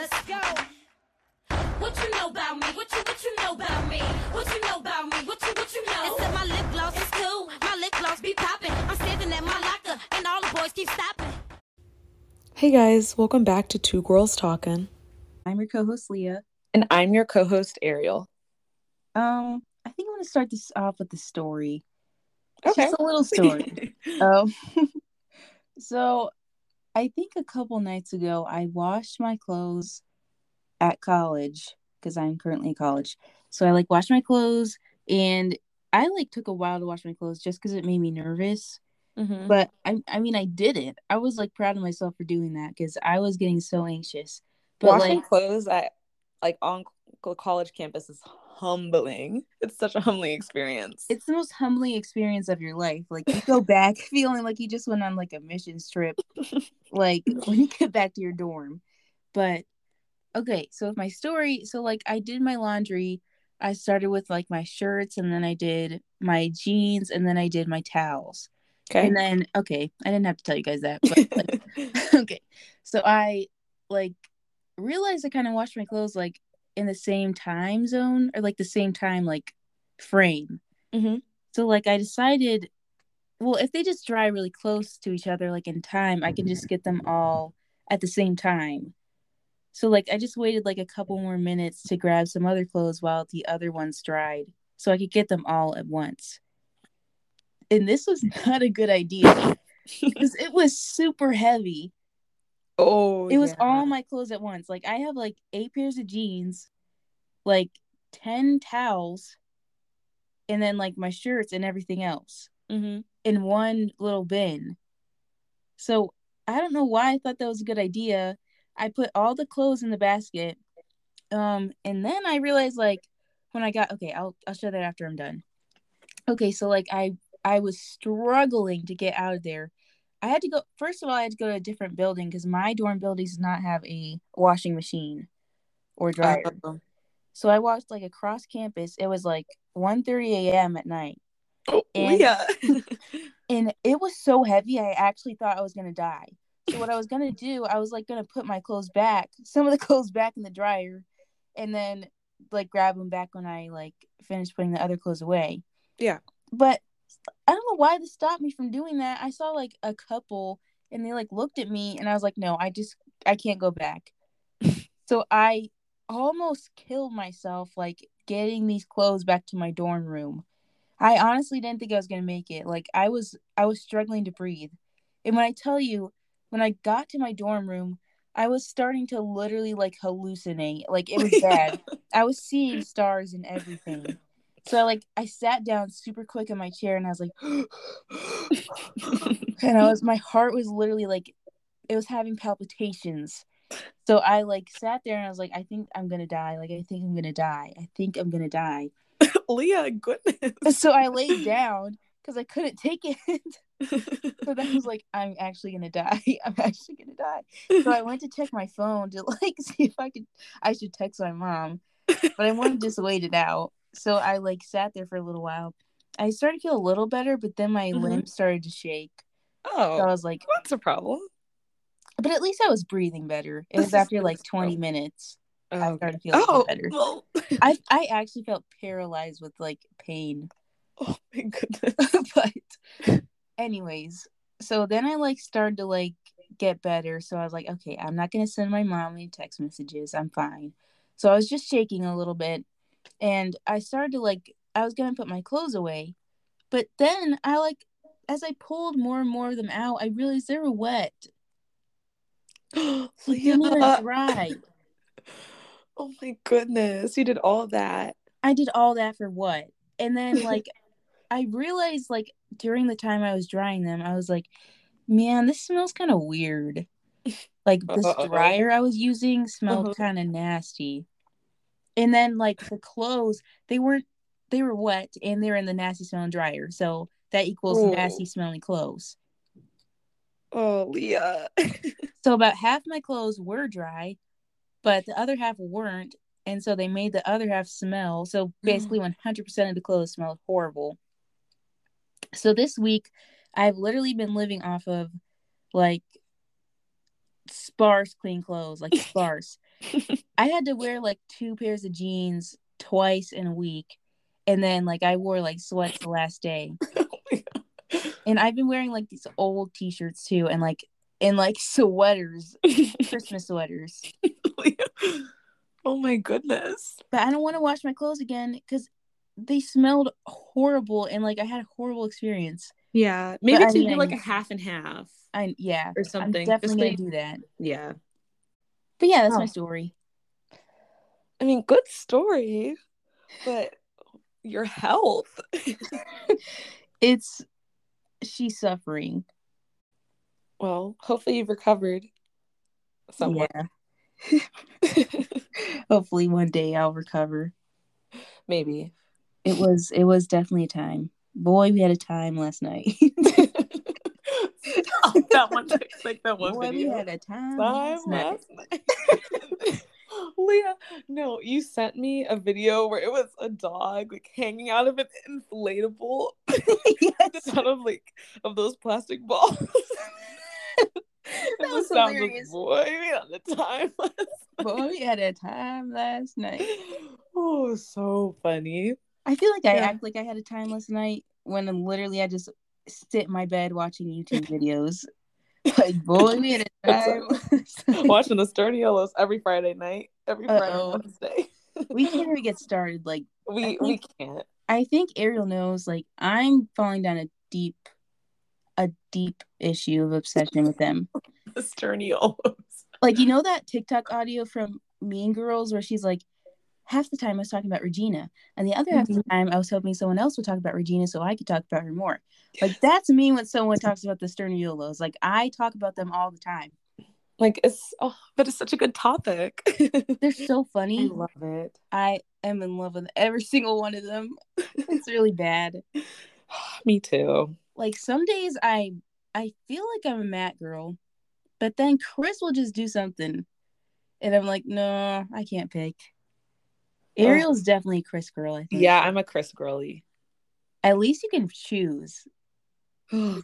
Let's go. What you know about me? What you what you know about me? What you know about me? What you what you know? Except my lip gloss is cool. My lip gloss be popping. I'm standing at my locker, and all the boys keep stopping. Hey guys, welcome back to Two Girls Talking. I'm your co-host Leah. And I'm your co host, Ariel. Um, I think I'm gonna start this off with the story. It's Okay. just a little story. um, so I think a couple nights ago I washed my clothes at college because I'm currently in college. So I like washed my clothes and I like took a while to wash my clothes just because it made me nervous. Mhm. But I, I mean, I did it. I was like proud of myself for doing that because I was getting so anxious. But Washing like, clothes at like on college campus is humbling. It's such a humbling experience. it's the most humbling experience of your life. Like you go back feeling like you just went on like a missions trip, like when you get back to your dorm. But okay, so with my story, so like I did my laundry. I started with like my shirts, and then I did my jeans, and then I did my towels. okay. And then okay, I didn't have to tell you guys that, but like, okay. So I like realized I kind of washed my clothes like in the same time zone or like the same time like frame. Mhm. So like I decided, well, if they just dry really close to each other, like in time, I can just get them all at the same time. So like I just waited like a couple more minutes to grab some other clothes while the other ones dried, so I could get them all at once. And this was not a good idea because it was super heavy. Oh, It was yeah. all my clothes at once. Like I have like eight pairs of jeans, like 10 towels, and then like my shirts and everything else Mhm. in one little bin. So I don't know why I thought that was a good idea. I put all the clothes in the basket. Um, and then I realized like when I got okay, I'll I'll show that after I'm done. Okay, so like I I was struggling to get out of there. I had to go first of all, I had to go to a different building because my dorm building does not have a washing machine or dryer. Oh. So I walked like across campus. It was like 1 30 a.m. at night. Oh, And- Leah. and it was so heavy i actually thought i was gonna die so what i was gonna do i was like gonna put my clothes back some of the clothes back in the dryer and then like grab them back when i like finished putting the other clothes away Yeah. but i don't know why this stopped me from doing that i saw like a couple and they like looked at me and i was like no i just i can't go back so i almost killed myself like getting these clothes back to my dorm room I honestly didn't think I was gonna make it. Like I was I was struggling to breathe. And when I tell you, when I got to my dorm room, I was starting to literally like hallucinate. Like it was bad. I was seeing stars and everything. So like I sat down super quick in my chair and I was like and I was my heart was literally like it was having palpitations. So I like sat there and I was like, I think I'm gonna die. Like I think I'm gonna die. I think I'm gonna die. Leah, goodness. So I laid down because I couldn't take it. so then I was like, I'm actually gonna die. I'm actually gonna die. So I went to check my phone to like see if I could I should text my mom. But I wanted to just wait it out. So I like sat there for a little while. I started to feel a little better, but then my Mhm. limbs started to shake. oh, So I was like, "What's a problem. but at least I was breathing better. It This was after like 20 know. minutes. I Oh, started feeling oh better. well. I I actually felt paralyzed with like pain. oh my goodness. but anyways, so then I like started to like get better. So I was like, okay, I'm not gonna send my mom any text messages. I'm fine. So I was just shaking a little bit, and I started to like I was gonna put my clothes away, but then I like as I pulled more and more of them out, I realized they were wet. They didn't dry. Oh my goodness. You did all that. I did all that for what? And then like I realized like during the time I was drying them, I was like, man, this smells kind of weird. Like this Uh-oh. dryer I was using smelled Uh-huh. kind of nasty. And then like the clothes, they weren't they were wet and they were in the nasty smelling dryer. So that equals Oh. nasty smelling clothes. Oh, Leah. So about half my clothes were dry, but the other half weren't. And so they made the other half smell. So basically, mm. 100% of the clothes smelled horrible. So this week, I've literally been living off of like sparse clean clothes, like sparse. I had to wear like two pairs of jeans twice in a week. And then like I wore like sweats the last day. Oh. And I've been wearing like these old t-shirts too and like and like sweaters, Christmas sweaters. oh my goodness. But I don't want to wash my clothes again because they smelled horrible and like I had a horrible experience. Yeah. Maybe I to do mean- like a half and half I yeah. or something. I'm definitely Just gonna like- do that. yeah. But yeah, that's Oh. my story. I mean, good story, but your health. It's she's suffering. well, hopefully you've recovered somewhat. Yeah. Hopefully one day I'll recover. Maybe. It was it was definitely a time. Boy, we had a time last night. that one looks like that one Boy, we had a time, Time last night. Leah, no, you sent me a video where it was a dog like hanging out of an inflatable yes. out of like of those plastic balls. that was hilarious. boy we had the time last Boy, we had a time last night. Oh, so funny. I feel like I act like I had a time last night when literally I just sit in my bed watching YouTube videos. Like, boy, we had a time. like- last night. Watching the Sturniolos every Friday night, every Friday Uh-oh. Wednesday. we can't even get started. Like, We I we can't. I think Ariel knows. Like, I'm falling down a deep, a deep issue of obsession with them. The Sturniolos. Like, you know that TikTok audio from Mean Girls where she's like, half the time I was talking about Regina, and the other half of the mm-hmm. time I was hoping someone else would talk about Regina so I could talk about her more. Like, that's me when someone talks about the Sturniolos. Like, I talk about them all the time. Like it's oh, but it's such a good topic. They're so funny. I love it. I am in love with every single one of them. It's really bad. Me too. Like some days I I feel like I'm a Matt girl, but then Chris will just do something, and I'm like, no, I can't pick. Ugh. Ariel's definitely a Chris girl. I think. Yeah, I'm a Chris girly. At least you can choose.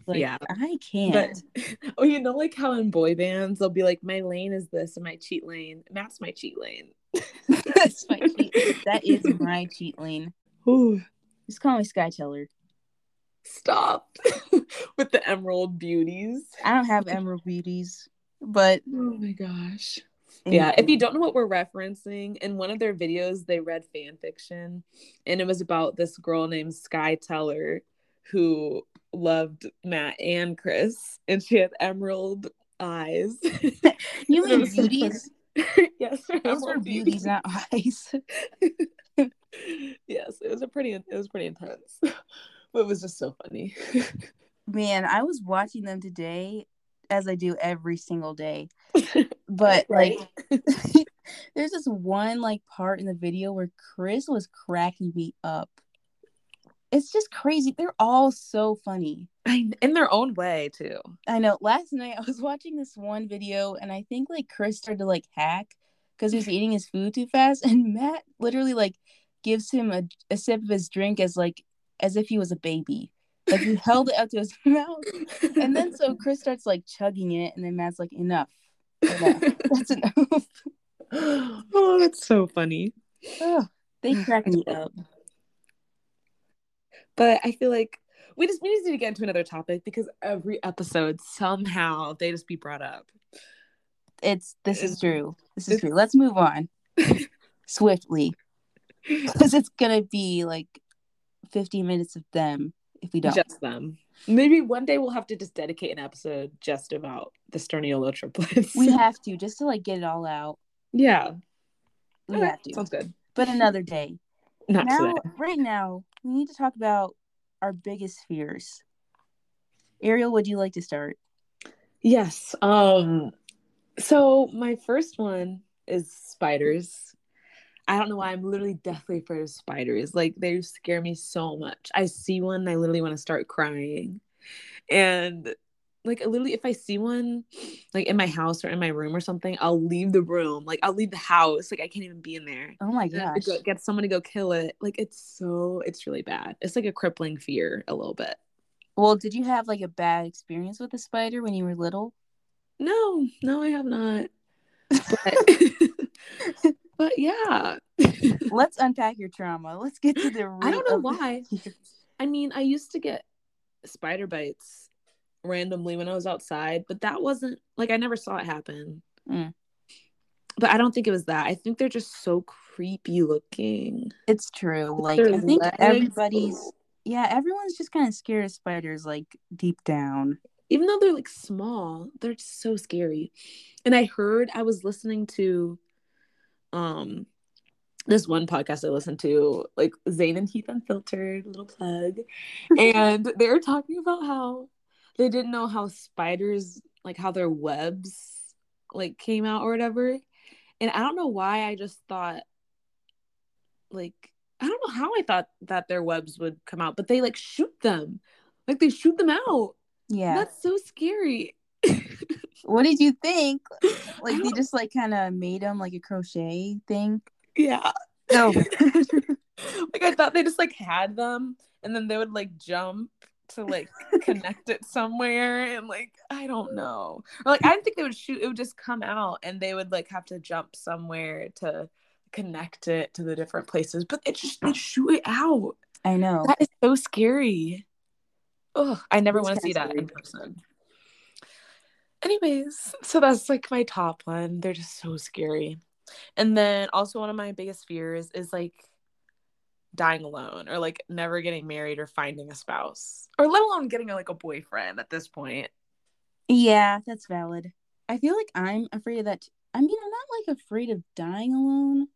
Like, yeah. I can't. But oh, you know, like how in boy bands they'll be like, "My lane is this, and my cheat lane." Matt's my cheat lane. That's my cheat. That is my cheat lane. Ooh, Just call me Sky Teller. stop with the emerald beauties. I don't have emerald beauties, but Oh my gosh. Yeah, if you mm-hmm. don't know what we're referencing, in one of their videos, they read fan fiction, and it was about this girl named Sky Teller who loved Matt and Chris, and she had emerald eyes. you mean beauties? yes, Those were beauties, not eyes. yes, it was a pretty, it was pretty intense, but it was just so funny. Man, I was watching them today, as I do every single day. But like, there's this one like part in the video where Chris was cracking me up. It's just crazy. They're all so funny. I, in their own way too. I know. Last night I was watching this one video, and I think like Chris started to like hack because he was eating his food too fast, and Matt literally like gives him a, a sip of his drink as like as if he was a baby. Like he held it up to his mouth, and then so Chris starts like chugging it, and then Matt's like, "Enough, enough. that's enough." oh, that's so funny. Ugh, they crack me up. But I feel like we just we just need to get into another topic because every episode somehow they just be brought up. It's this is true. This is true. Let's move on swiftly because it's gonna be like 15 minutes of them if we don't. Just them. Maybe one day we'll have to just dedicate an episode just about the Sturniolo triplets. we have to just to like get it all out. yeah. We Okay, have to. Sounds good. But another day. Not now, today. right now, we need to talk about our biggest fears. Ariel, would you like to start? Yes. Um so my first one is spiders. I don't know why I'm literally deathly afraid of spiders. Like they scare me so much. I see one and I literally want to start crying. And like literally if I see one like in my house or in my room or something, I'll leave the room. Like I'll leave the house. Like I can't even be in there. Oh my And I have to gosh. go- get someone to go kill it. Like it's so it's really bad. It's like a crippling fear a little bit. Well, did you have like a bad experience with a spider when you were little? No, no, I have not. But, but yeah. Let's unpack your trauma. Let's get to the root I don't know why. I mean, I used to get spider bites randomly when I was outside, but that wasn't like I never saw it happen. Mm. But I don't think it was that. I think they're just so creepy looking. It's true. Like I think legs. everybody's yeah, everyone's just kind of scared of spiders like deep down. even though they're like small, they're just so scary. And I heard I was listening to um this one podcast I listened to, like Zane and Heath Unfiltered, little plug. And they were talking about how they didn't know how spiders like how their webs like came out or whatever. And I don't know why I just thought like I don't know how I thought that their webs would come out, but they like shoot them. Like they shoot them out. Yeah. That's so scary. What did you think? Like they just like kind of made them like a crochet thing. yeah. No. like I thought they just like had them and then they would like jump to like connect it somewhere and like I don't know. Or like I didn't think they would shoot it would just come out and they would like have to jump somewhere to connect it to the different places. But it just they shoot it out. I know. That is so scary. Oh, I never want to see that in person. Anyways, so that's like my top one. They're just so scary. And then also one of my biggest fears is like dying alone or like never getting married or finding a spouse or let alone getting like a boyfriend at this point. Yeah, that's valid. I feel like I'm afraid of that. t- I mean, I'm not like afraid of dying alone.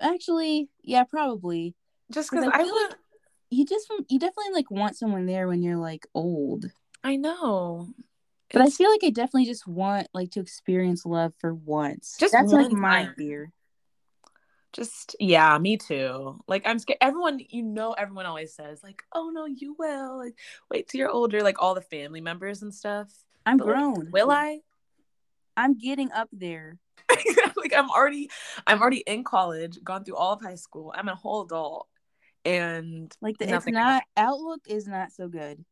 Actually, yeah, probably. Just because I I, feel want, like- You just you definitely like want someone there when you're like old. I know. But I feel like I definitely just want like to experience love for once. Just that's like my time. fear. just yeah me too like i'm scared everyone you know everyone always says like oh no you will like wait till you're older like all the family members and stuff I'm But, like, grown. will i I'm getting up there. like i'm already i'm already in college gone through all of high school i'm a whole adult and Like the, it's not outlook is not so good.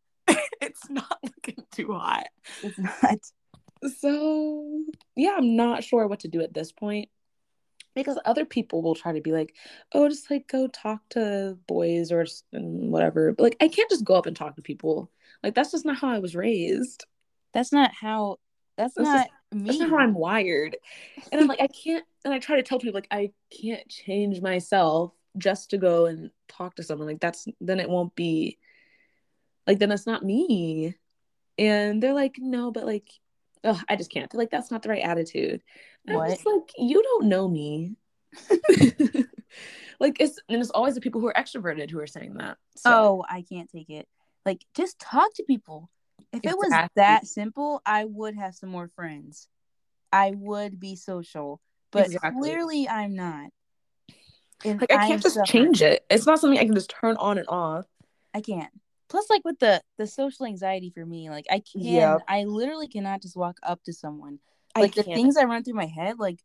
It's not looking too hot It's not. so yeah i'm not sure what to do at this point because other people will try to be like oh just like go talk to boys or whatever but like i can't just go up and talk to people like that's just not how i was raised That's not how. That's, That's not just- me. that's not how i'm wired and i'm like i can't and i try to tell people like i can't change myself just to go and talk to someone like that's then it won't be like then that's not me and they're like no but like oh i just can't they're like that's not the right attitude and i'm just like you don't know me like it's and it's always the people who are extroverted who are saying that so Oh, I can't take it. Like, just talk to people. If it was that simple, I would have some more friends. I would be social, but Exactly. clearly I'm not. And like i I'm can't just suffering. change it it's not something i can just turn on and off I can't. Plus, like with the the social anxiety for me, like I can, Yep. I literally cannot just walk up to someone. I Like the things i run through my head, like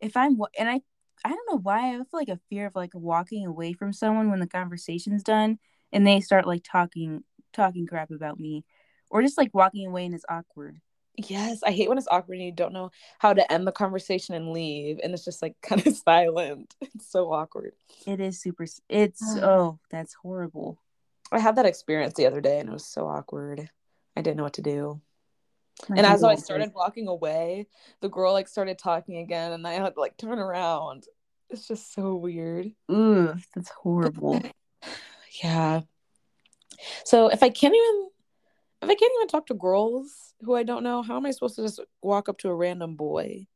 if I'm and I, I don't know why I feel like a fear of like walking away from someone when the conversation's done and they start like talking talking crap about me, or just like walking away and it's awkward. Yes, I hate when it's awkward and you don't know how to end the conversation and leave, and it's just like kind of silent. It's so awkward. It is super. It's oh, that's horrible. I had that experience the other day, and it was so awkward. I didn't know what to do. My and as I started walking away, the girl like started talking again, and I had to like turn around. It's just so weird. Ugh, that's horrible. Yeah. So if I can't even if I can't even talk to girls who I don't know, how am I supposed to just walk up to a random boy?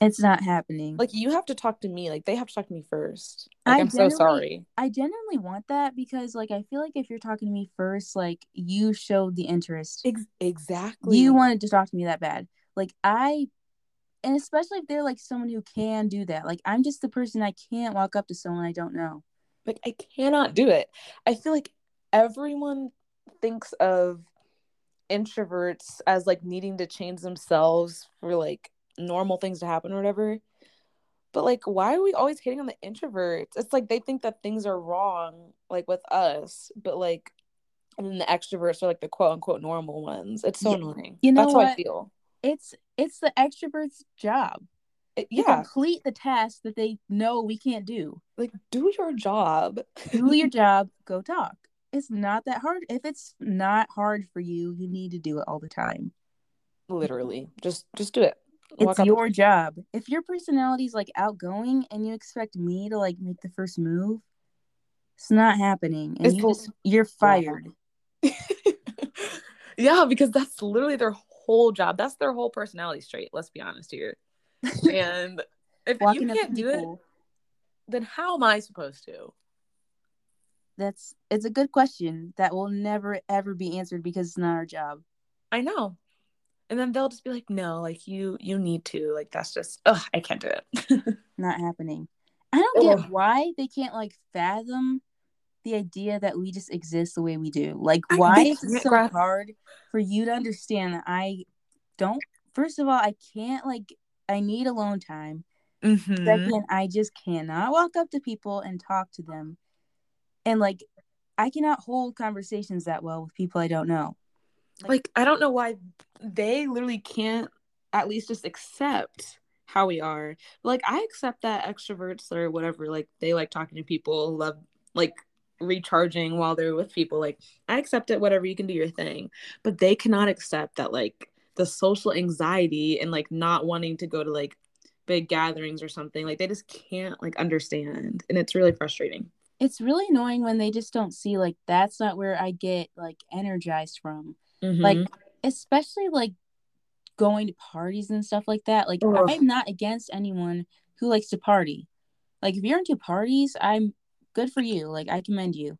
It's not happening. Like you have to talk to me. Like they have to talk to me first. Like I I'm so sorry. I genuinely want that because, like, I feel like if you're talking to me first, like, you showed the interest. Ex- exactly. You wanted to talk to me that bad. Like, I, and especially if they're like someone who can do that. Like, I'm just the person I can't walk up to someone I don't know. like I cannot do it. I feel like everyone thinks of introverts as like needing to change themselves for like normal things to happen or whatever. But like why are we always hating on the introverts? It's like they think that things are wrong like with us, but like and then the extroverts are like the quote unquote normal ones. It's so Yeah, annoying. you know That's how I feel. It's it's the extrovert's job. to yeah, complete the task that they know we can't do. like do your job. Do your job, go talk. It's not that hard. If it's not hard for you, you need to do it all the time. Literally, just just do it. It's up- your job. If your personality is like outgoing and you expect me to like make the first move, it's not happening. And It's you just, you're fired. yeah, because that's literally their whole job. That's their whole personality trait. Let's be honest here. And if Walking you can't do it, then how am I supposed to? that's it's a good question that will never ever be answered because it's not our job. I know. And then they'll just be like, no, like you you need to. Like that's just oh I can't do it. Not happening. I don't get Ugh. why they can't like fathom the idea that we just exist the way we do. Like, why is it so hard for you to understand that I don't? First of all, I can't like. I need alone time. Mhm. Second, I just cannot walk up to people and talk to them. And like I cannot hold conversations that well with people I don't know. Like I don't know why they literally can't at least just accept how we are. Like I accept that extroverts or whatever, like they like talking to people, love like recharging while they're with people. Like I accept it, whatever you can do your thing. But they cannot accept that like the social anxiety and like not wanting to go to like big gatherings or something. Like they just can't like understand. And it's really frustrating. It's really annoying when they just don't see like that's not where I get like energized from. Like Mhm. especially like going to parties and stuff like that. Like Ugh. I'm not against anyone who likes to party. Like if you're into parties, I'm good for you. Like I commend you.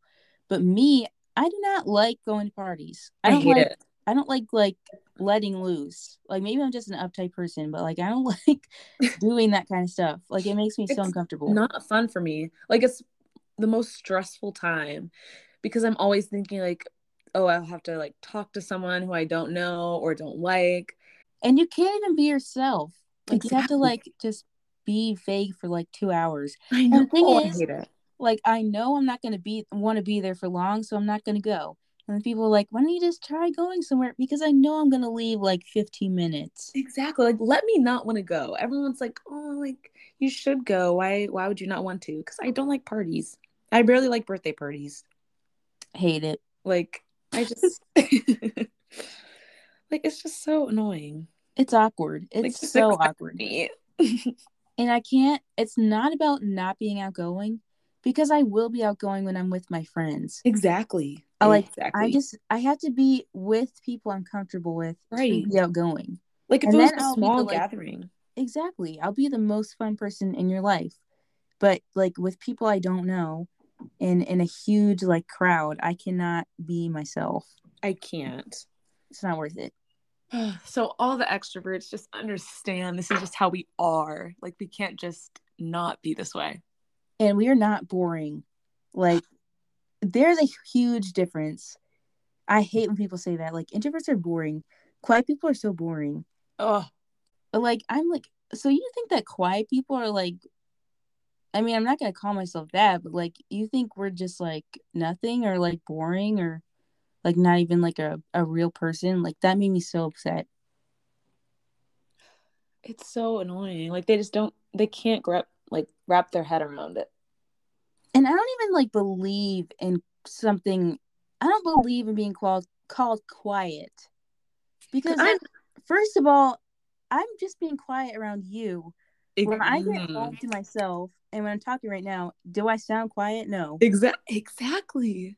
But me, I do not like going to parties. I I don't hate like it. I don't like like letting loose. Like maybe I'm just an uptight person, but like I don't like doing that kind of stuff. Like it makes me so uncomfortable. not fun for me. Like it's the most stressful time because I'm always thinking like, oh, I'll have to like talk to someone who I don't know or don't like. and you can't even be yourself. Like you have to like just be vague for like two hours. I know. the thing oh, I is- hate it. Like I know I'm not gonna be want to be there for long, so I'm not gonna go. And people are like, why don't you just try going somewhere? Because I know I'm gonna leave like 15 minutes. Exactly. Like let me not want to go. Everyone's like, oh, like you should go. Why? Why would you not want to? Because I don't like parties. I barely like birthday parties. Hate it. Like I just like it's just so annoying. It's awkward. It's Like, so awkward. And I can't. It's not about not being outgoing, because I will be outgoing when I'm with my friends. exactly. I like- exactly. I just I have to be with people I'm comfortable with Right. to be outgoing. like if and it was a I'll small the, like- gathering. Exactly. I'll be the most fun person in your life. But like with people I don't know in in a huge like crowd, I cannot be myself. I can't. It's not worth it. So all the extroverts just understand this is just how we are. Like we can't just not be this way. And we are not boring. Like there's a huge difference. I hate when people say that. Like introverts are boring. Quiet people are so boring. Oh, But like I'm like so you think that quiet people are like I mean, I'm not gonna call myself that, but like you think we're just like nothing or like boring or like not even like a, a real person. Like that made me so upset. it's so annoying. Like they just don't they can't grab like wrap their head around it. And I don't even like believe in something I don't believe in being called called quiet. Because I- first of all, I'm just being quiet around you. When I get mm-hmm. home to myself and when I'm talking right now, do I sound quiet? No. Exa- exactly.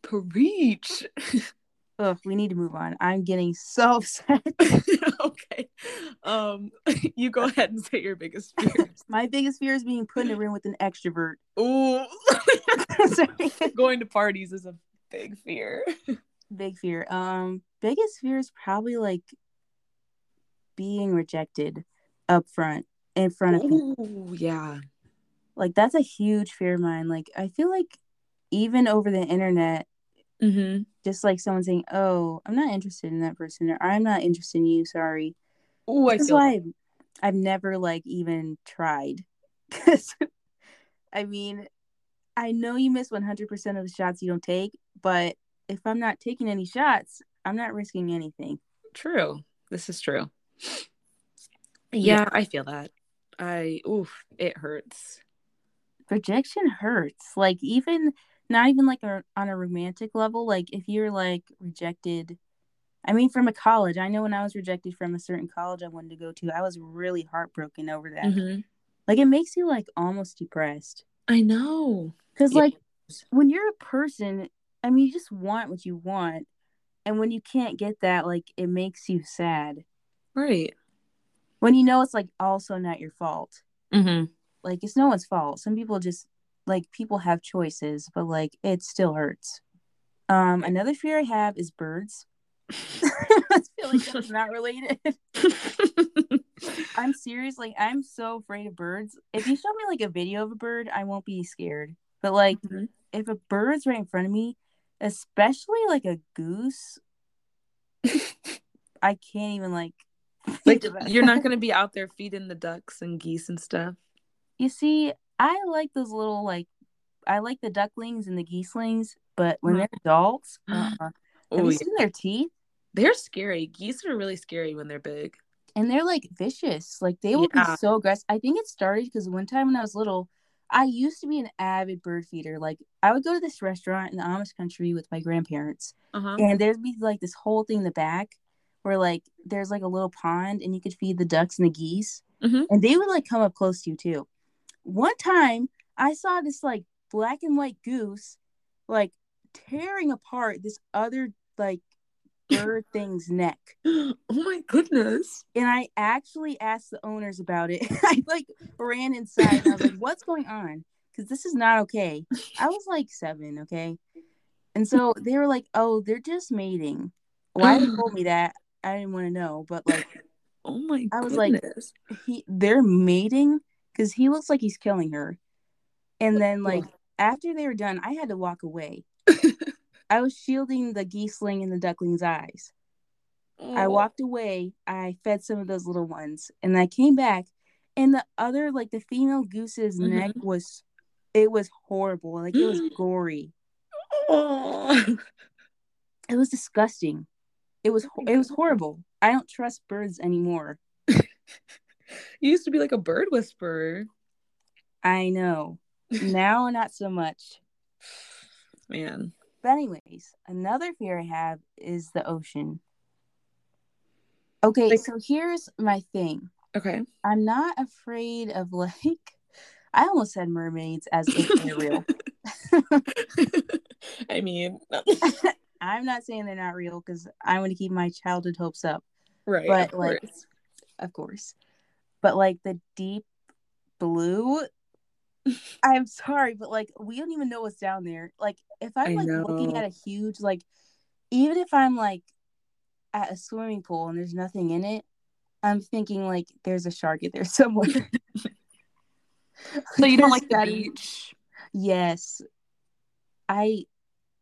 Preach. Ugh, we need to move on. I'm getting so upset. okay. Um you go ahead and say your biggest fears. My biggest fear is being put in a room with an extrovert. Ooh. Going to parties is a big fear. Big fear. Um, biggest fear is probably like being rejected up front in front of people. Yeah. Like that's a huge fear of mine. Like I feel like even over the internet, Mm-hmm. just like someone saying, "Oh, I'm not interested in that person," or "I'm not interested in you." Sorry. Ooh, I That's feel why I've, I've never like even tried. 'Cause, I mean, I know you miss 100% of the shots you don't take, but if I'm not taking any shots, I'm not risking anything. true. This is true. Yeah. Yeah, I feel that. I oof, it hurts. Rejection hurts. Like even not even like a, on a romantic level. Like if you're like rejected, I mean, from a college. I know when I was rejected from a certain college I wanted to go to, I was really heartbroken over that. Mhm. Like it makes you like almost depressed. I know. Because Yeah. like when you're a person, I mean, you just want what you want, and when you can't get that, like it makes you sad. Right. When you know it's like also not your fault. Mm-hmm. Like it's no one's fault. Some people just like people have choices, but like it still hurts. Um, another fear I have is birds. I feel like that's not related. I'm serious. Like I'm so afraid of birds. If you show me like a video of a bird, I won't be scared. But like Mhm. if a bird's right in front of me, especially like a goose, I can't even like. like you're not gonna be out there feeding the ducks and geese and stuff. You see, I like those little like, I like the ducklings and the geeslings, but when Mhm. they're adults, uh-uh. have Oh you yeah. seen their teeth? They're scary. Geese are really scary when they're big. and they're like vicious. Like they will Yeah. be so aggressive. I think it started because one time when I was little, I used to be an avid bird feeder. Like I would go to this restaurant in the Amish country with my grandparents, Uh-huh. and there'd be like this whole thing in the back where like there's like a little pond and you could feed the ducks and the geese, Mhm. and they would like come up close to you too. One time I saw this like black and white goose like tearing apart this other like bird thing's neck oh my goodness. and I actually asked the owners about it. I like ran inside I was like, "What's going on?" Because this is not okay. I was like seven, okay, and so they were like, "Oh, they're just mating." Why they told me that I didn't want to know, but like Oh my I was like- he, they're mating because he looks like he's killing her, and then like after they were done, I had to walk away. I was shielding the geeseling and the duckling's eyes. I Oh. walked away. I fed some of those little ones, and I came back, and the other, like the female goose's Mhm. neck was, it was horrible. Like it was gory. Oh. It was disgusting. It was it was horrible. I don't trust birds anymore. You used to be like a bird whisperer. I know. Now not so much. Man. But anyways, another fear I have is the ocean. Okay, Like- so here's my thing. Okay. I'm not afraid of like I almost said mermaids as if they're real. I mean, I'm not saying they're not real because I want to keep my childhood hopes up, right. but of like, course. of course, but like the deep blue. I'm sorry, but like we don't even know what's down there. Like if I'm like looking at a huge like, even if I'm like at a swimming pool and there's nothing in it, I'm thinking like there's a shark in there somewhere. So you don't like the beach? Yes. I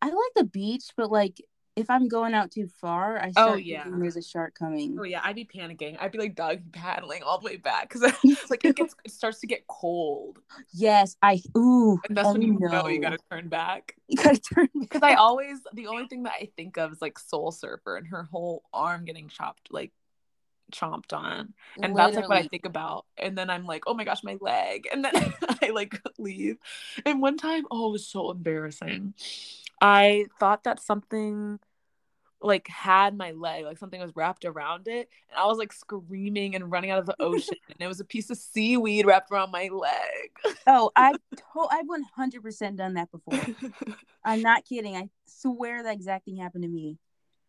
I like the beach, but like if I'm going out too far, I oh, start Oh, yeah. thinking there's a shark coming. Oh yeah, I'd be panicking. I'd be like dog paddling all the way back because like it gets it starts to get cold, Yes, I ooh. and that's oh, when oh, you no. know you gotta turn back. You gotta turn Because I always the only thing that I think of is like Soul Surfer and her whole arm getting chopped like chomped on, and that's like what I think about. And then I'm like, oh my gosh, my leg, and then I like leave. And one time, oh, it was so embarrassing. I thought that something like had my leg, like something was wrapped around it, and I was like screaming and running out of the ocean, and it was a piece of seaweed wrapped around my leg. Oh, I to- I've one hundred percent done that before. I'm not kidding. I swear that exact thing happened to me.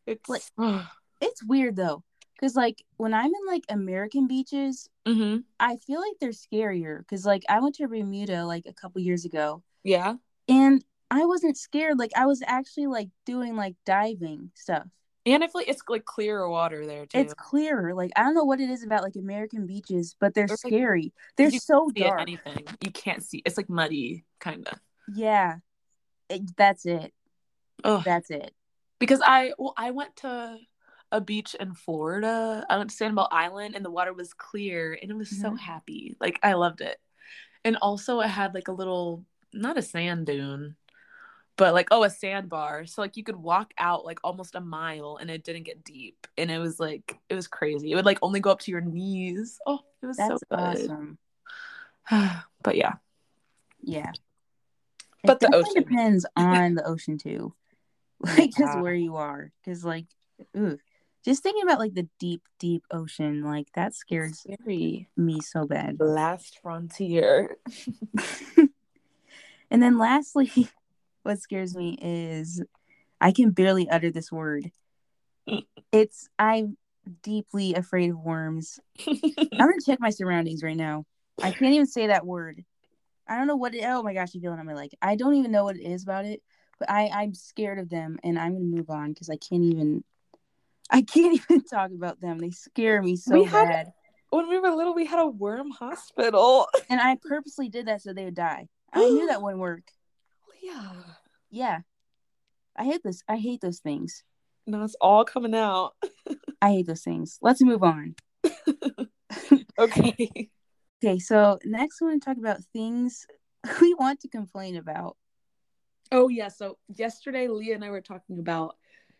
it's Like- It's weird though, because like when I'm in like American beaches, hmm I feel like they're scarier. Because like I went to Bermuda like a couple years ago, yeah. and I wasn't scared. Like I was actually like doing like diving stuff. And if like it's like clearer water there too. It's clearer. Like I don't know what it is about like American beaches, but they're There's, like, scary. They're you so see dark. anything. You can't see. It's like muddy, kind of. Yeah, It- that's it. Oh, That's it. because I well, I went to a beach in Florida. I went to Sanibel Island, and the water was clear, and it was so Mhm. happy. Like I loved it. And also, it had like a little, not a sand dune, but like oh, a sandbar. So like you could walk out like almost a mile, and it didn't get deep, and it was like it was crazy. It would like only go up to your knees. Oh, it was That's so good. awesome. but yeah. Yeah. But the ocean. depends on the ocean too. Like just Yeah. where you are. Cause like ooh, just thinking about like the deep, deep ocean, like that scares Scary. me so bad. Last frontier. And then lastly, what scares me is I can barely utter this word. It's I'm deeply afraid of worms. I'm gonna check my surroundings right now. I can't even say that word. I don't know what it oh my gosh, I feel it on my leg. I don't even know what it is about it, but I, I'm scared of them and I'm gonna move on because I can't even I can't even talk about them. They scare me so We had- bad. when we were little, we had a worm hospital. And I purposely did that so they would die. I knew that wouldn't work. Yeah. Yeah. I hate this. I hate those things. Now it's all coming out. I hate those things. Let's move on. Okay. Okay, so next we want to talk about things we want to complain about. Oh yeah. So yesterday, Leah and I were talking about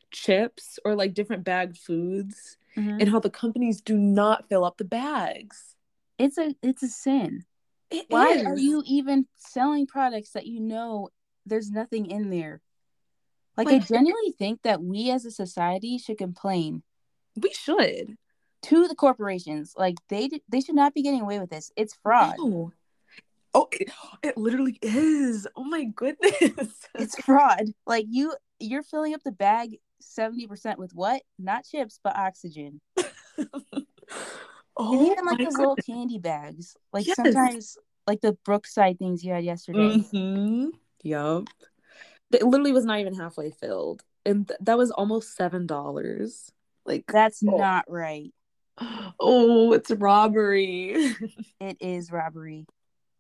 chips or like different bagged foods mm-hmm. and how the companies do not fill up the bags. It's a it's a sin. It Why are you even selling products that you know there's nothing in there? Like, I Like- genuinely think that we as a society should complain We should. to the corporations. Like they they should not be getting away with this. It's fraud. No. Oh, it, it literally is. Oh my goodness. It's fraud. Like you you're filling up the bag 70% with what? Not chips, but oxygen. oh, and even like those little candy bags. Like Yes. sometimes like the Brookside things you had yesterday. Mm-hmm. Yup. It literally was not even halfway filled. And th- that was almost seven dollars. Like That's Oh. not right. oh, it's robbery. It is robbery.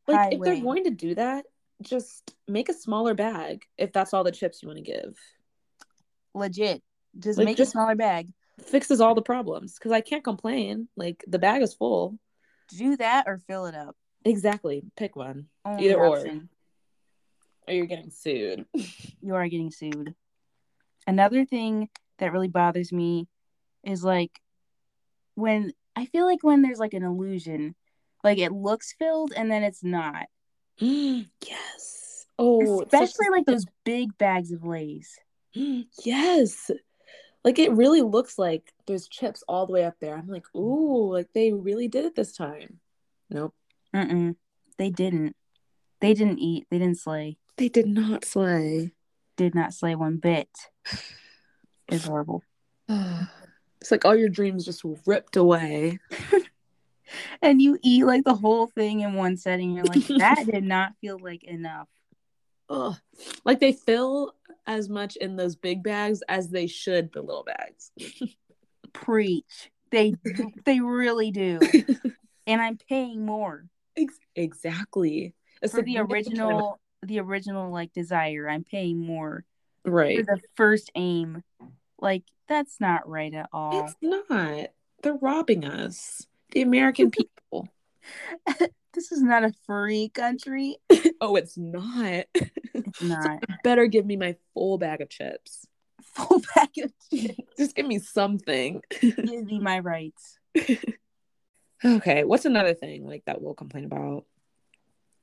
like if they're going to do that, just make a smaller bag if that's all the chips you want to give. Legit. Just Like, make just- a smaller bag. Fixes all the problems because I can't complain. Like the bag is full. Do that or fill it up. Exactly. Pick one. Only Either or. option. Or you're getting sued. You are getting sued. Another thing that really bothers me is like when I feel like when there's like an illusion, like it looks filled and then it's not. yes. Oh, Especially like those big bags of Lay's. yes. Like it really looks like there's chips all the way up there. I'm like, ooh, like they really did it this time. Nope. Mm-mm. They didn't. They didn't eat. They didn't slay. They did not slay. Did not slay one bit. It's horrible. it's like all your dreams just ripped away. And you eat like the whole thing in one setting. You're like, that did not feel like enough. Ugh. Like they fill as much in those big bags as they should the little bags. Preach. They they really do. And I'm paying more Ex- exactly. It's for the original the original like desire. I'm paying more right. for the first aim. Like that's not right at all. It's not. They're robbing us. The American people. This is not a free country. oh, it's not. It's not. Better give me my full bag of chips. Full bag of chips. Just give me something. Give me my rights. okay, what's another thing like that we'll complain about?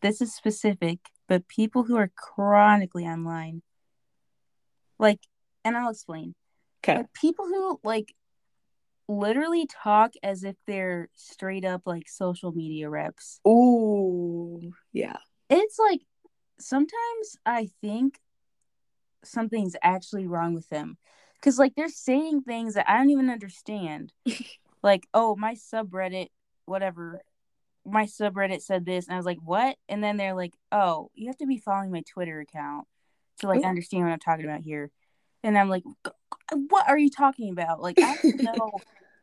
This is specific, but people who are chronically online, like, and I'll explain. Okay. But people who like literally talk as if they're straight up like social media reps. Ooh, yeah. It's like sometimes I think something's actually wrong with them because like they're saying things that I don't even understand. like, oh, my subreddit, whatever, my subreddit said this, and I was like, what? And then they're like, oh, you have to be following my Twitter account to like Ooh. understand what I'm talking about here. And I'm like, what are you talking about? Like, I don't know.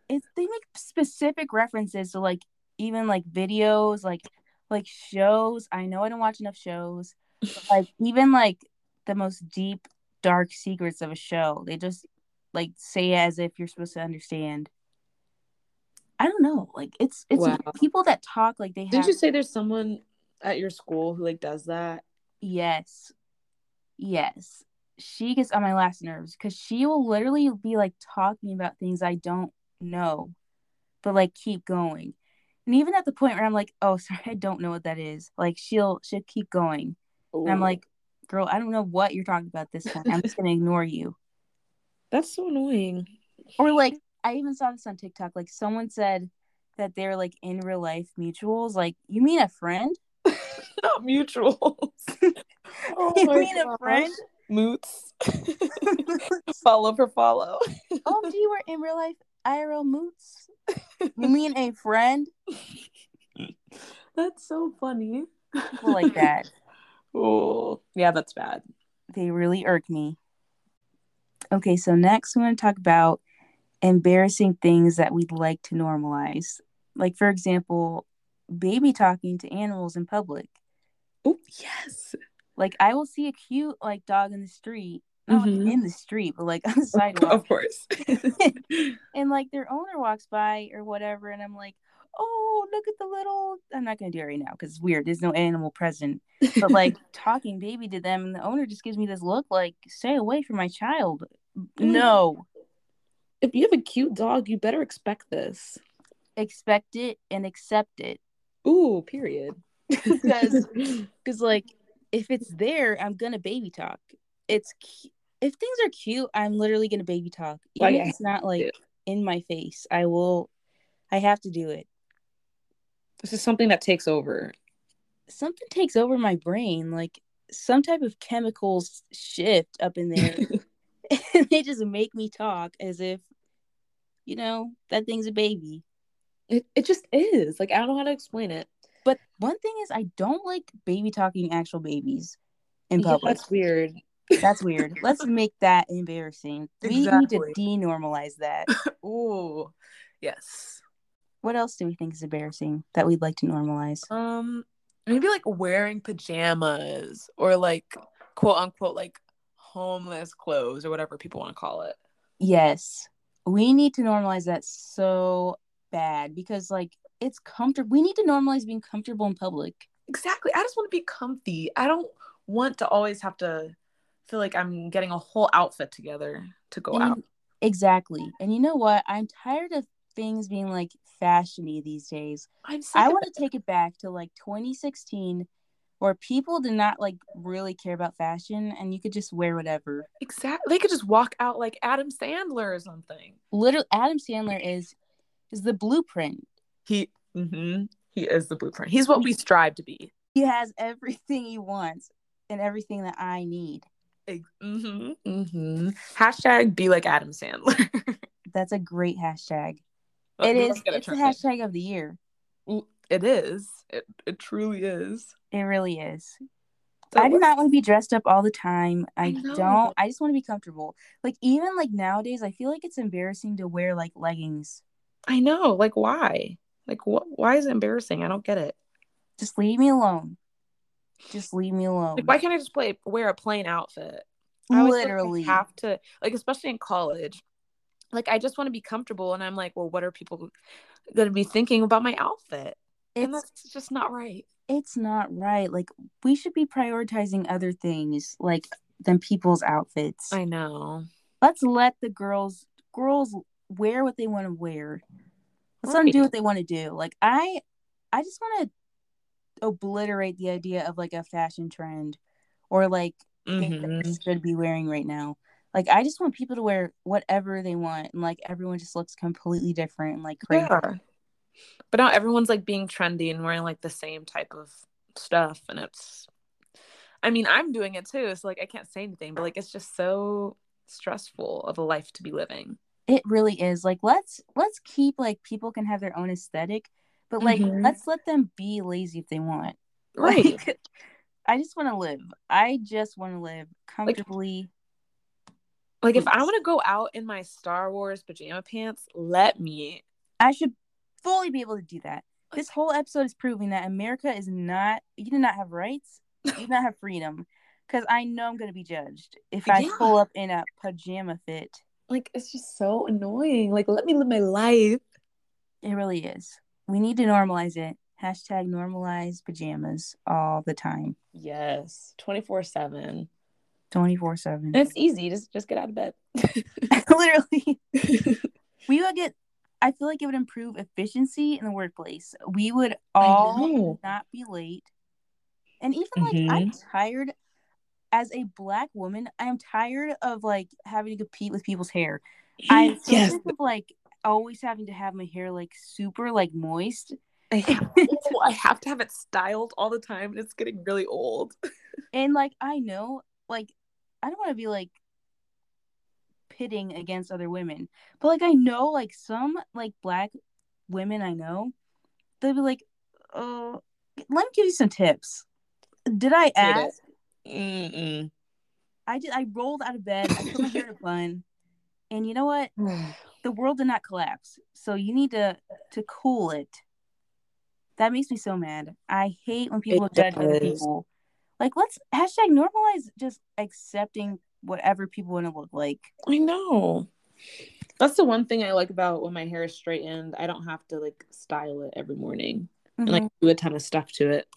It's they make specific references to like even like videos, like like shows. I know I don't watch enough shows. but, like even like the most deep, dark secrets of a show. They just like say as if you're supposed to understand. I don't know. Like it's it's Wow. people that talk like they Didn't you say there's someone at your school who like does that? Yes. Yes. She gets on my last nerves because she will literally be like talking about things I don't know, but like keep going. And even at the point where I'm like, oh, sorry, I don't know what that is. Like she'll she'll keep going. And I'm like, girl, I don't know what you're talking about this point. I'm just gonna ignore you. that's so annoying. Or like I even saw this on TikTok. Like someone said that they're like in real life mutuals. Like, you mean a friend? Not mutuals. oh You mean a friend? Moots. follow for follow. oh, do you were in real life IRL moots? You mean a friend? That's so funny. People like that. Oh, yeah, that's bad. They really irk me. Okay, so next we want to talk about embarrassing things that we'd like to normalize. Like, for example, baby talking to animals in public. Oh, yes. Like, I will see a cute, like, dog in the street, not like, Mhm. in the street, but like on the sidewalk. Of course. and like their owner walks by or whatever and i'm like oh look at the little i'm not gonna do it right now because it's weird there's no animal present but like talking baby to them and the owner just gives me this look like stay away from my child no if you have a cute dog, you better expect this. expect it and accept it. Ooh, period. Because- because like if it's there i'm gonna baby talk. It's cu- if things are cute i'm literally gonna baby talk. Oh, Even Like, if it's not like in my face i will i have to do it. This is something that takes over. something takes over my brain like some type of chemicals shift up in there. And they just make me talk as if you know that thing's a baby It, it just is. Like, I don't know how to explain it. but one thing is i don't like baby talking actual babies in Yeah, public that's weird. that's weird let's make that embarrassing we Exactly. need to denormalize that Ooh, yes. what else do we think is embarrassing that we'd like to normalize Um, maybe like wearing pajamas or like quote unquote like homeless clothes or whatever people want to call it. yes we need to normalize that so bad because like it's comfortable we need to normalize being comfortable in public Exactly. I just want to be comfy. I don't want to always have to feel like I'm getting a whole outfit together to go And- out. Exactly. And you know what? I'm tired of things being like fashiony these days. I'm sick I want to take it back to like 2016 where people did not like really care about fashion and you could just wear whatever. exactly. They could just walk out like Adam Sandler or something. Literally Adam Sandler is is the blueprint. He, hmm he is the blueprint. He's what we strive to be. He has everything he wants and everything that I need. Mm-hmm. Mm-hmm. Hashtag be like Adam Sandler. That's a great hashtag. It is must get a it's the hashtag of the year. It is. It, it truly is. It really is. So I do not want to be dressed up all the time. I, I don't. I just want to be comfortable. Like even like nowadays, I feel like it's embarrassing to wear like leggings. I know. Like, why? Like, what? Why is it embarrassing? I don't get it. Just leave me alone. Just leave me alone. Like, why can't I just play wear a plain outfit? I always like I Literally. have to like, especially in college. Like, I just want to be comfortable, and I'm like, well, what are people going to be thinking about my outfit? And It's that's just not right. it's not right. Like we should be prioritizing other things like than people's outfits. I know. Let's let the girls girls wear what they want to wear. Let's let them do what they want to do. Like I I just want to obliterate the idea of like a fashion trend or like things that Mhm. should be wearing right now. Like I just want people to wear whatever they want and like everyone just looks completely different and like crazy. Yeah. But now everyone's like being trendy and wearing like the same type of stuff. And it's, I mean, I'm doing it too. So like I can't say anything, but like it's just so stressful of a life to be living. It really is. Like let's let's keep like people can have their own aesthetic, but like Mhm. let's let them be lazy if they want. Right. Like, I just want to live. I just want to live comfortably. like if I want to go out in my Star Wars pajama pants, let me. I should fully be able to do that. This whole episode is proving that America is not you do not have rights, you do not have freedom. Because I know I'm gonna be judged if I Yeah. pull up in a pajama fit. Like it's just so annoying. Like let me live my life. It really is. We need to normalize it. Hashtag normalize pajamas all the time. Yes. 24 7. 24 7. It's easy. Just just get out of bed. Literally. We would get I feel like it would improve efficiency in the workplace. We would all not be late. And even like I'm Mm-hmm. tired as a black woman, I'm tired of like having to compete with people's hair. I'm so yes, of like always having to have my hair like super like moist. I have, I have to have it styled all the time, and it's getting really old. And like I know, like I don't want to be like pitting against other women, but like I know, like some like black women I know, they'll be like, "Oh, let me give you some tips." Did I ask? Mm-mm. I did. I rolled out of bed. I put my hair in a bun, and you know what? The world did not collapse. So you need to to cool it. That makes me so mad. I hate when people It judge other people. Like, let's hashtag normalize just accepting whatever people want to look like. I know. That's the one thing I like about when my hair is straightened. I don't have to like style it every morning and like do a ton of stuff to it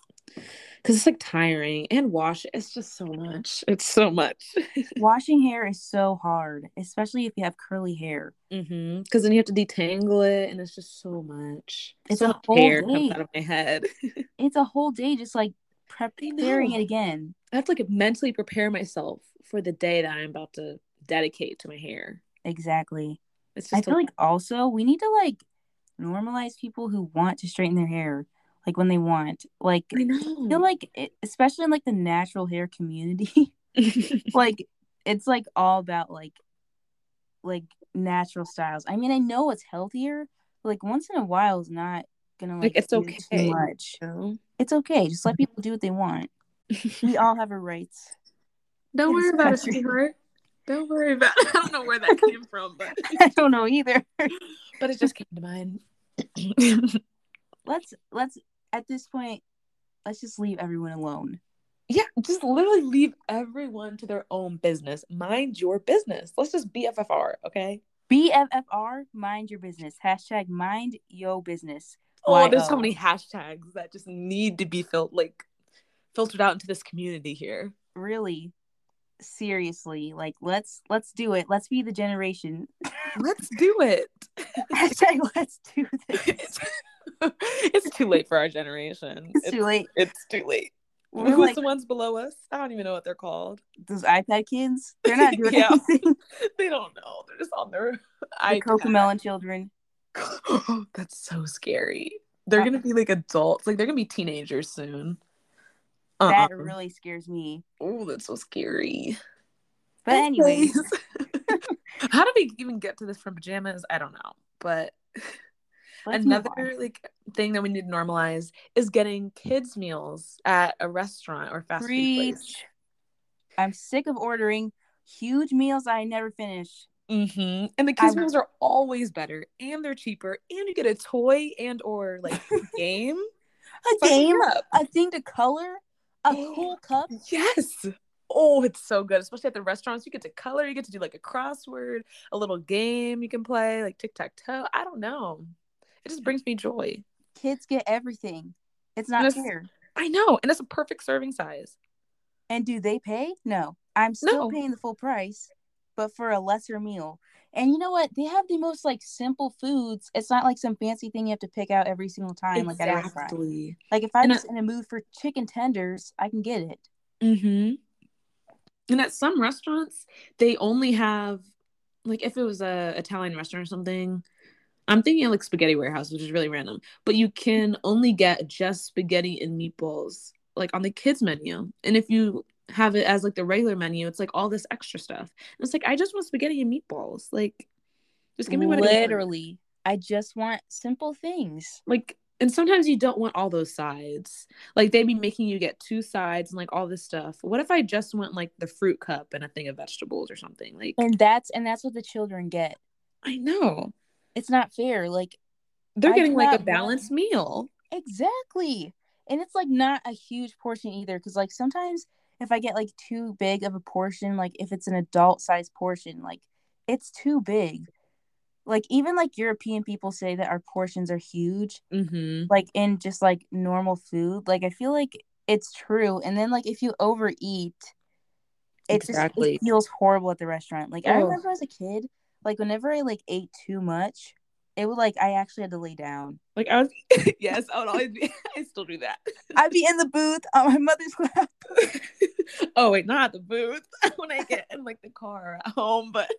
because it's like tiring and wash. It's just so much. It's so much. Washing hair is so hard, especially if you have curly hair. mm-hmm. Because then you have to detangle it, and it's just so much. It's so a whole hair day. comes out of my head. It's a whole day just like preparing know. it again. I have to like mentally prepare myself for the day that I'm about to dedicate to my hair. Exactly. It's I just feel a- like also we need to like normalize people who want to straighten their hair, like when they want. Like I I feel like, it, especially in like the natural hair community, like it's like all about like like natural styles. I mean, I know it's healthier, but like once in a while is not gonna like, Like, it's okay. too much. You know? It's okay. Just let people do what they want. We all have our rights. Don't worry this about it, sweetheart. Don't worry about it. I don't know where that came from, but I don't know either. but it just came to mind. Let's let's at this point, let's just leave everyone alone. yeah, just literally leave everyone to their own business. Mind your business. Let's just BFFR, okay? BFFR, mind your business. Hashtag mind yo business. Oh, there's so many hashtags that just need to be fil- like filtered out into this community here. Really, seriously, like let's let's do it. Let's be the generation. Let's do it. Hashtag let's do this. it's, it's too late for our generation. It's too late. It's too late. We're Who's like the ones below us? I don't even know what they're called. those iPad kids. They're not doing Yeah. anything. They don't know. They're just on their The iPad. Cocomelon children. That's so scary. They're gonna be like adults. Like they're gonna be teenagers soon. Uh-uh. That really scares me. Oh, that's so scary. But anyways, how did we even get to this from pajamas? I don't know. But let's another like thing that we need to normalize is getting kids meals at a restaurant or fast food place. I'm sick of ordering huge meals I never finish. Hmm And the kids I- meals are always better, and they're cheaper, and you get a toy and or like game. A game, a thing to color, a cool cup. Yes. Oh, it's so good, especially at the restaurants. You get to color, you get to do like a crossword, a little game you can play, like tic tac toe. I don't know. It just brings me joy. Kids get everything. It's not fair. I know, and it's a perfect serving size. And do they pay? No. I'm still No. paying the full price, but for a lesser meal. And you know what? They have the most like simple foods. It's not like some fancy thing you have to pick out every single time, like at a restaurant. exactly. Like if I'm And just in a mood for chicken tenders, I can get it. Mm-hmm. And at some restaurants, they only have like if it was a Italian restaurant or something. I'm thinking of like Spaghetti Warehouse, which is really random, but you can only get just spaghetti and meatballs like on the kids menu. And if you have it as like the regular menu, it's like all this extra stuff. And it's like I just want spaghetti and meatballs. Like just give me what Literally, I just want simple things. like and sometimes you don't want all those sides like they'd be making you get two sides and like all this stuff what if i just want like the fruit cup and a thing of vegetables or something like And that's and that's what the children get. i know It's not fair. Like they're I getting like a balanced meal Exactly. And it's like not a huge portion either. Cause like sometimes if I get like too big of a portion, like if it's an adult size portion, like it's too big. Like even like European people say that our portions are huge, mm-hmm like in just like normal food. Like I feel like it's true. And then like if you overeat, it Exactly. just it feels horrible at the restaurant. Like I remember as a kid, like whenever I like ate too much, it would like I actually had to lay down. Like I was, yes, I would always be. I still do that. I'd be in the booth on my mother's lap. oh wait, not the booth when I get in like the car at home, but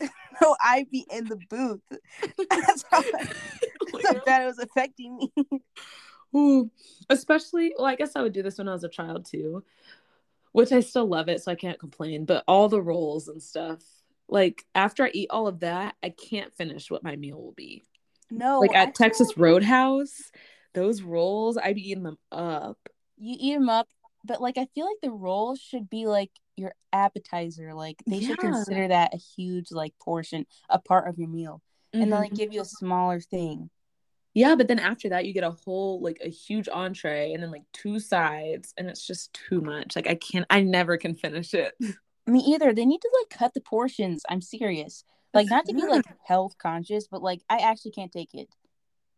No, I'd be in the booth. That's how, that's how bad it was affecting me. Ooh, especially, well, I guess I would do this when I was a child too, which I still love it, so I can't complain. But all the rolls and stuff, like after I eat all of that, I can't finish what my meal will be. No, like at Texas Roadhouse, those rolls, I'd be eating them up. you eat them up, but like I feel like the rolls should be like your appetizer. Like they should consider that a huge like portion, a part of your meal, and then like Mhm. give you a smaller thing. Yeah, but then after that, you get a whole like a huge entree and then like two sides, and it's just too much. Like I can't, I never can finish it. Me either. They need to like cut the portions. I'm serious. Like not to be like health conscious, but like I actually can't take it.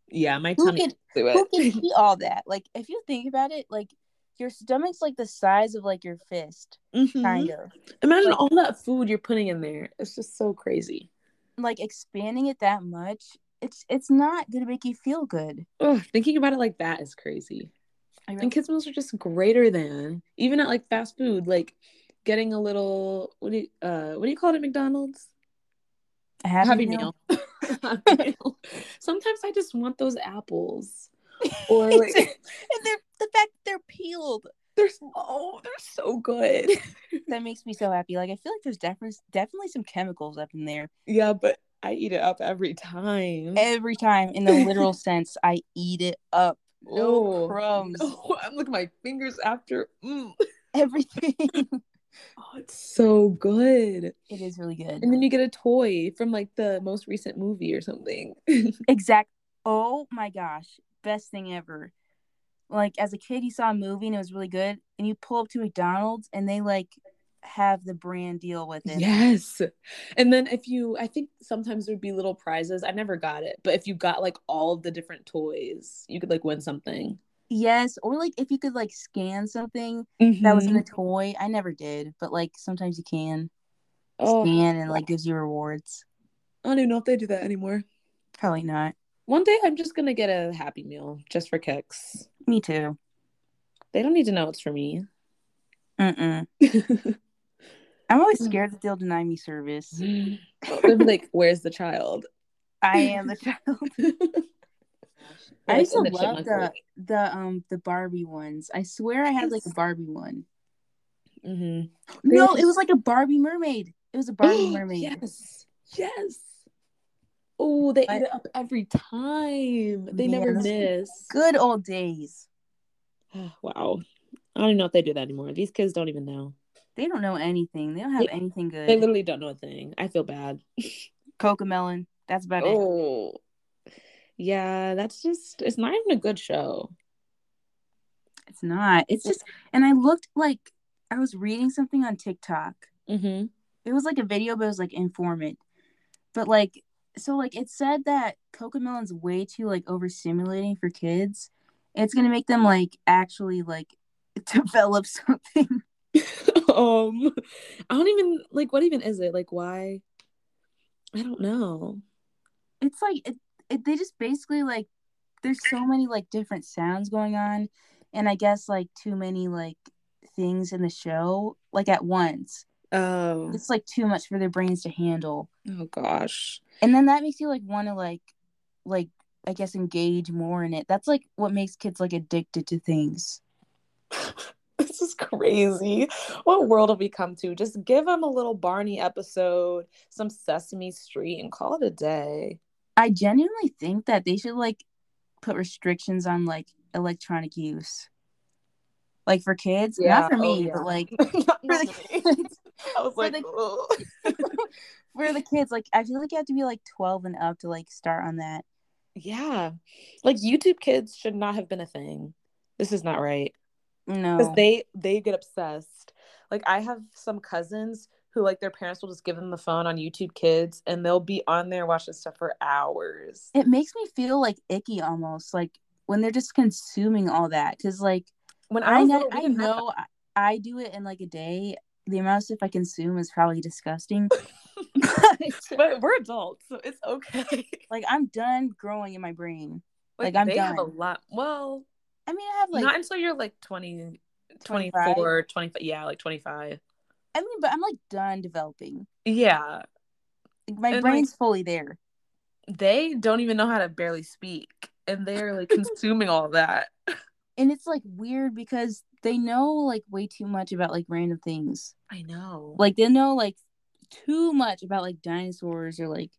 Yeah, my Who tummy could can't do who can eat all that? Like if you think about it, like your stomach's like the size of like your fist, Mhm. kind of. Imagine Like- all that food you're putting in there. It's just so crazy. Like expanding it that much, it's it's not gonna make you feel good. Ugh, thinking about it like that is crazy. I And kids meals are just greater than even at like fast food, like getting a little what do you uh what do you call it at McDonald's? a happy, Happy meal. meal. Sometimes I just want those apples. Or like and they're the fact that they're peeled they're so oh, they're so good. that makes me so happy. Like I feel like there's definitely definitely some chemicals up in there. yeah, but I eat it up every time. Every time, in the literal sense, I eat it up. No Oh, crumbs. Oh, I'm looking at my fingers after. Mm. Everything. Oh, it's so good. it is really good. And then you get a toy from like the most recent movie or something. Exact. Oh my gosh, best thing ever. Like as a kid, you saw a movie and it was really good, and you pull up to McDonald's and they like have the brand deal with it. yes. And then if you, I think sometimes there'd be little prizes. I never got it, but if you got like all of the different toys, you could like win something. Yes, or like if you could like scan something that was in Mhm. a toy. I never did, but like sometimes you can Oh, scan and like gives you rewards. I don't even know if they do that anymore. Probably not. One day I'm just gonna get a Happy Meal just for kicks. Me too. They don't need to know it's for me. Mm-mm. I'm always scared that they'll deny me service. They'll be like, "Where's the child?" I am the child. I used to the love the movie. the um the Barbie ones. I swear I had like a Barbie one. Mhm. No, it was like a Barbie mermaid. It was a Barbie mermaid. Yes. Yes. Oh, they I- eat it up every time. They never miss. Good old days. Wow. I don't even know if they do that anymore. These kids don't even know. They don't know anything. They don't have They- anything good. They literally don't know a thing. I feel bad. Cocomelon. That's about it. Oh. Yeah, that's just it's not even a good show. It's not. It's just and I looked like I was reading something on TikTok. Mm-hmm. It was like a video, but it was like informant. But like so like it said that Cocomelon's way too like overstimulating for kids. It's gonna make them like actually like develop something. um I don't even like what even is it? Like why? I don't know. it's like it, it they just basically like there's so many like different sounds going on and i guess like too many like things in the show like at once Oh, it's like too much for their brains to handle oh gosh. and then that makes you like want to like like i guess engage more in it that's like what makes kids like addicted to things This is crazy. What world have we come to? Just give them a little Barney episode, some Sesame Street, and call it a day. I genuinely think that they should like put restrictions on like electronic use. Like for kids Yeah, not for oh, me yeah. but like for the kids. I was for like, the- for the kids like i feel like you have to be like 12 and up to like start on that. Yeah, like YouTube kids should not have been a thing. This is not right. No. Because they they get obsessed. Like I have some cousins who like their parents will just give them the phone on YouTube Kids, and they'll be on there watching stuff for hours. it makes me feel like icky almost like when they're just consuming all that because like When I i know i know I, I do it in like a day the amount of stuff I consume is probably disgusting. but we're adults, so it's okay. like I'm done growing in my brain. Like, I'm they have a lot. Well, I mean, I have like not until you're like 20, 25? 24, 25. Yeah, like 25. I mean, but I'm like done developing. Yeah. Like, my And, like- brain's fully there. They don't even know how to barely speak. And they're like consuming all that. And it's like weird because they know like way too much about like random things. I know. Like they know like too much about like dinosaurs or like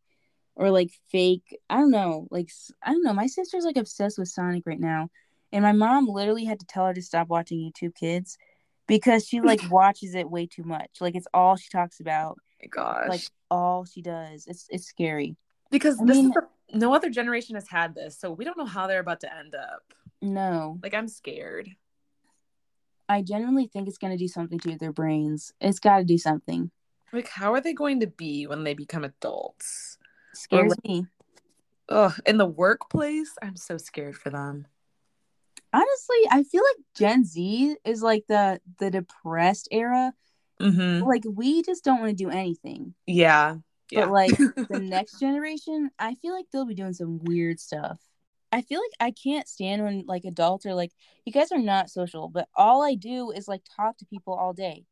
or like fake. I don't know. Like i don't know. My sister's like obsessed with Sonic right now, and my mom literally had to tell her to stop watching YouTube Kids because she like watches it way too much. Like it's all she talks about. Oh my gosh. Like all she does. It's it's scary. because I this mean- is the, no other generation has had this, so we don't know how they're about to end up. No, Like I'm scared. I genuinely think it's gonna do something to their brains. It's got to do something. Like how are they going to be when they become adults? Scares like- me. Ugh, in the workplace, I'm so scared for them. Honestly, I feel like Gen Z is like the the depressed era. Mm-hmm. Like we just don't want to do anything. Yeah. Yeah. But like the next generation, I feel like they'll be doing some weird stuff. I feel like I can't stand when like adults are like, you guys are not social, but all I do is like talk to people all day.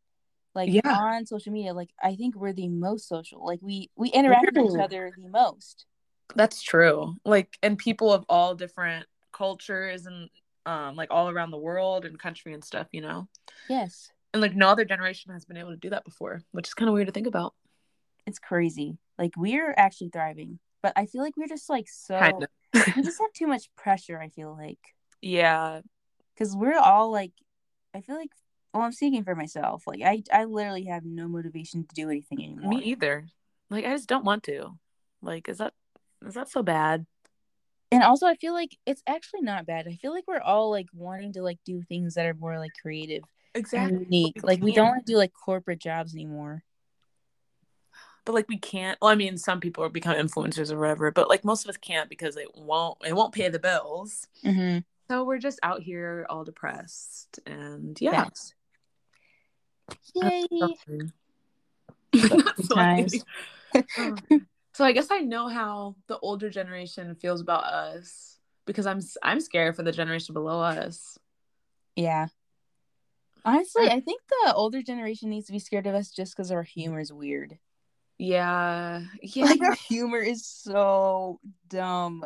Like Yeah. on social media, like I think we're the most social. Like we we interact with each other the most. That's true. Like, and people of all different cultures and um, like all around the world and country and stuff, you know. Yes. And like no other generation has been able to do that before, which is kind of weird to think about. It's crazy. Like we're actually thriving. But I feel like we're just like so we just have too much pressure, I feel like. Yeah. Because we're all like I feel like well, I'm speaking for myself. Like I I literally have no motivation to do anything anymore. Me either. Like, I just don't want to. Like, is that is that so bad? And also I feel like it's actually not bad. I feel like we're all like wanting to like do things that are more like creative and unique. Like we don't want to do like corporate jobs anymore. but like we can't. Well, I mean, some people become influencers or whatever, but like most of us can't because it won't. It won't pay the bills. Mm-hmm. So we're just out here all depressed, and yeah. Yes. Yay. That's times. so I guess I know how the older generation feels about us because I'm I'm scared for the generation below us. Yeah. Honestly, I think the older generation needs to be scared of us just because our humor is weird. Yeah, yeah, Like our humor is so dumb,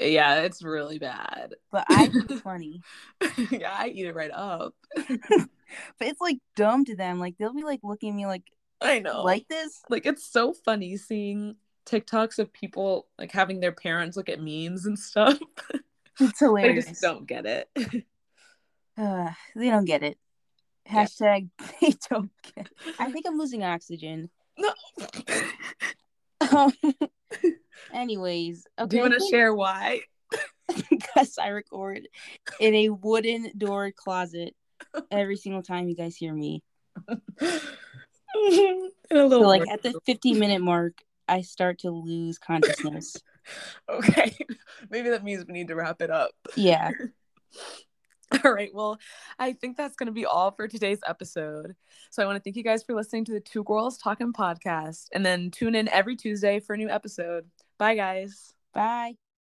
yeah. It's really bad. but I think it's funny. yeah, I eat it right up. But it's like dumb to them. Like they'll be like looking at me like I know. like this. like it's so funny seeing TikToks of people like having their parents look at memes and stuff. It's they hilarious. just don't get it. Uh, they don't get it. Yeah. Hashtag they don't get it. I think I'm losing oxygen. no. Um, anyways, okay. Do you want to share why? Because I record in a wooden door closet every single time you guys hear me. In a So, like at the 50 minute mark, I start to lose consciousness. Okay. Maybe that means we need to wrap it up. yeah. All right. Well, I think that's going to be all for today's episode. So I want to thank you guys for listening to the Two Girls Talking podcast and then tune in every Tuesday for a new episode. Bye, guys. Bye.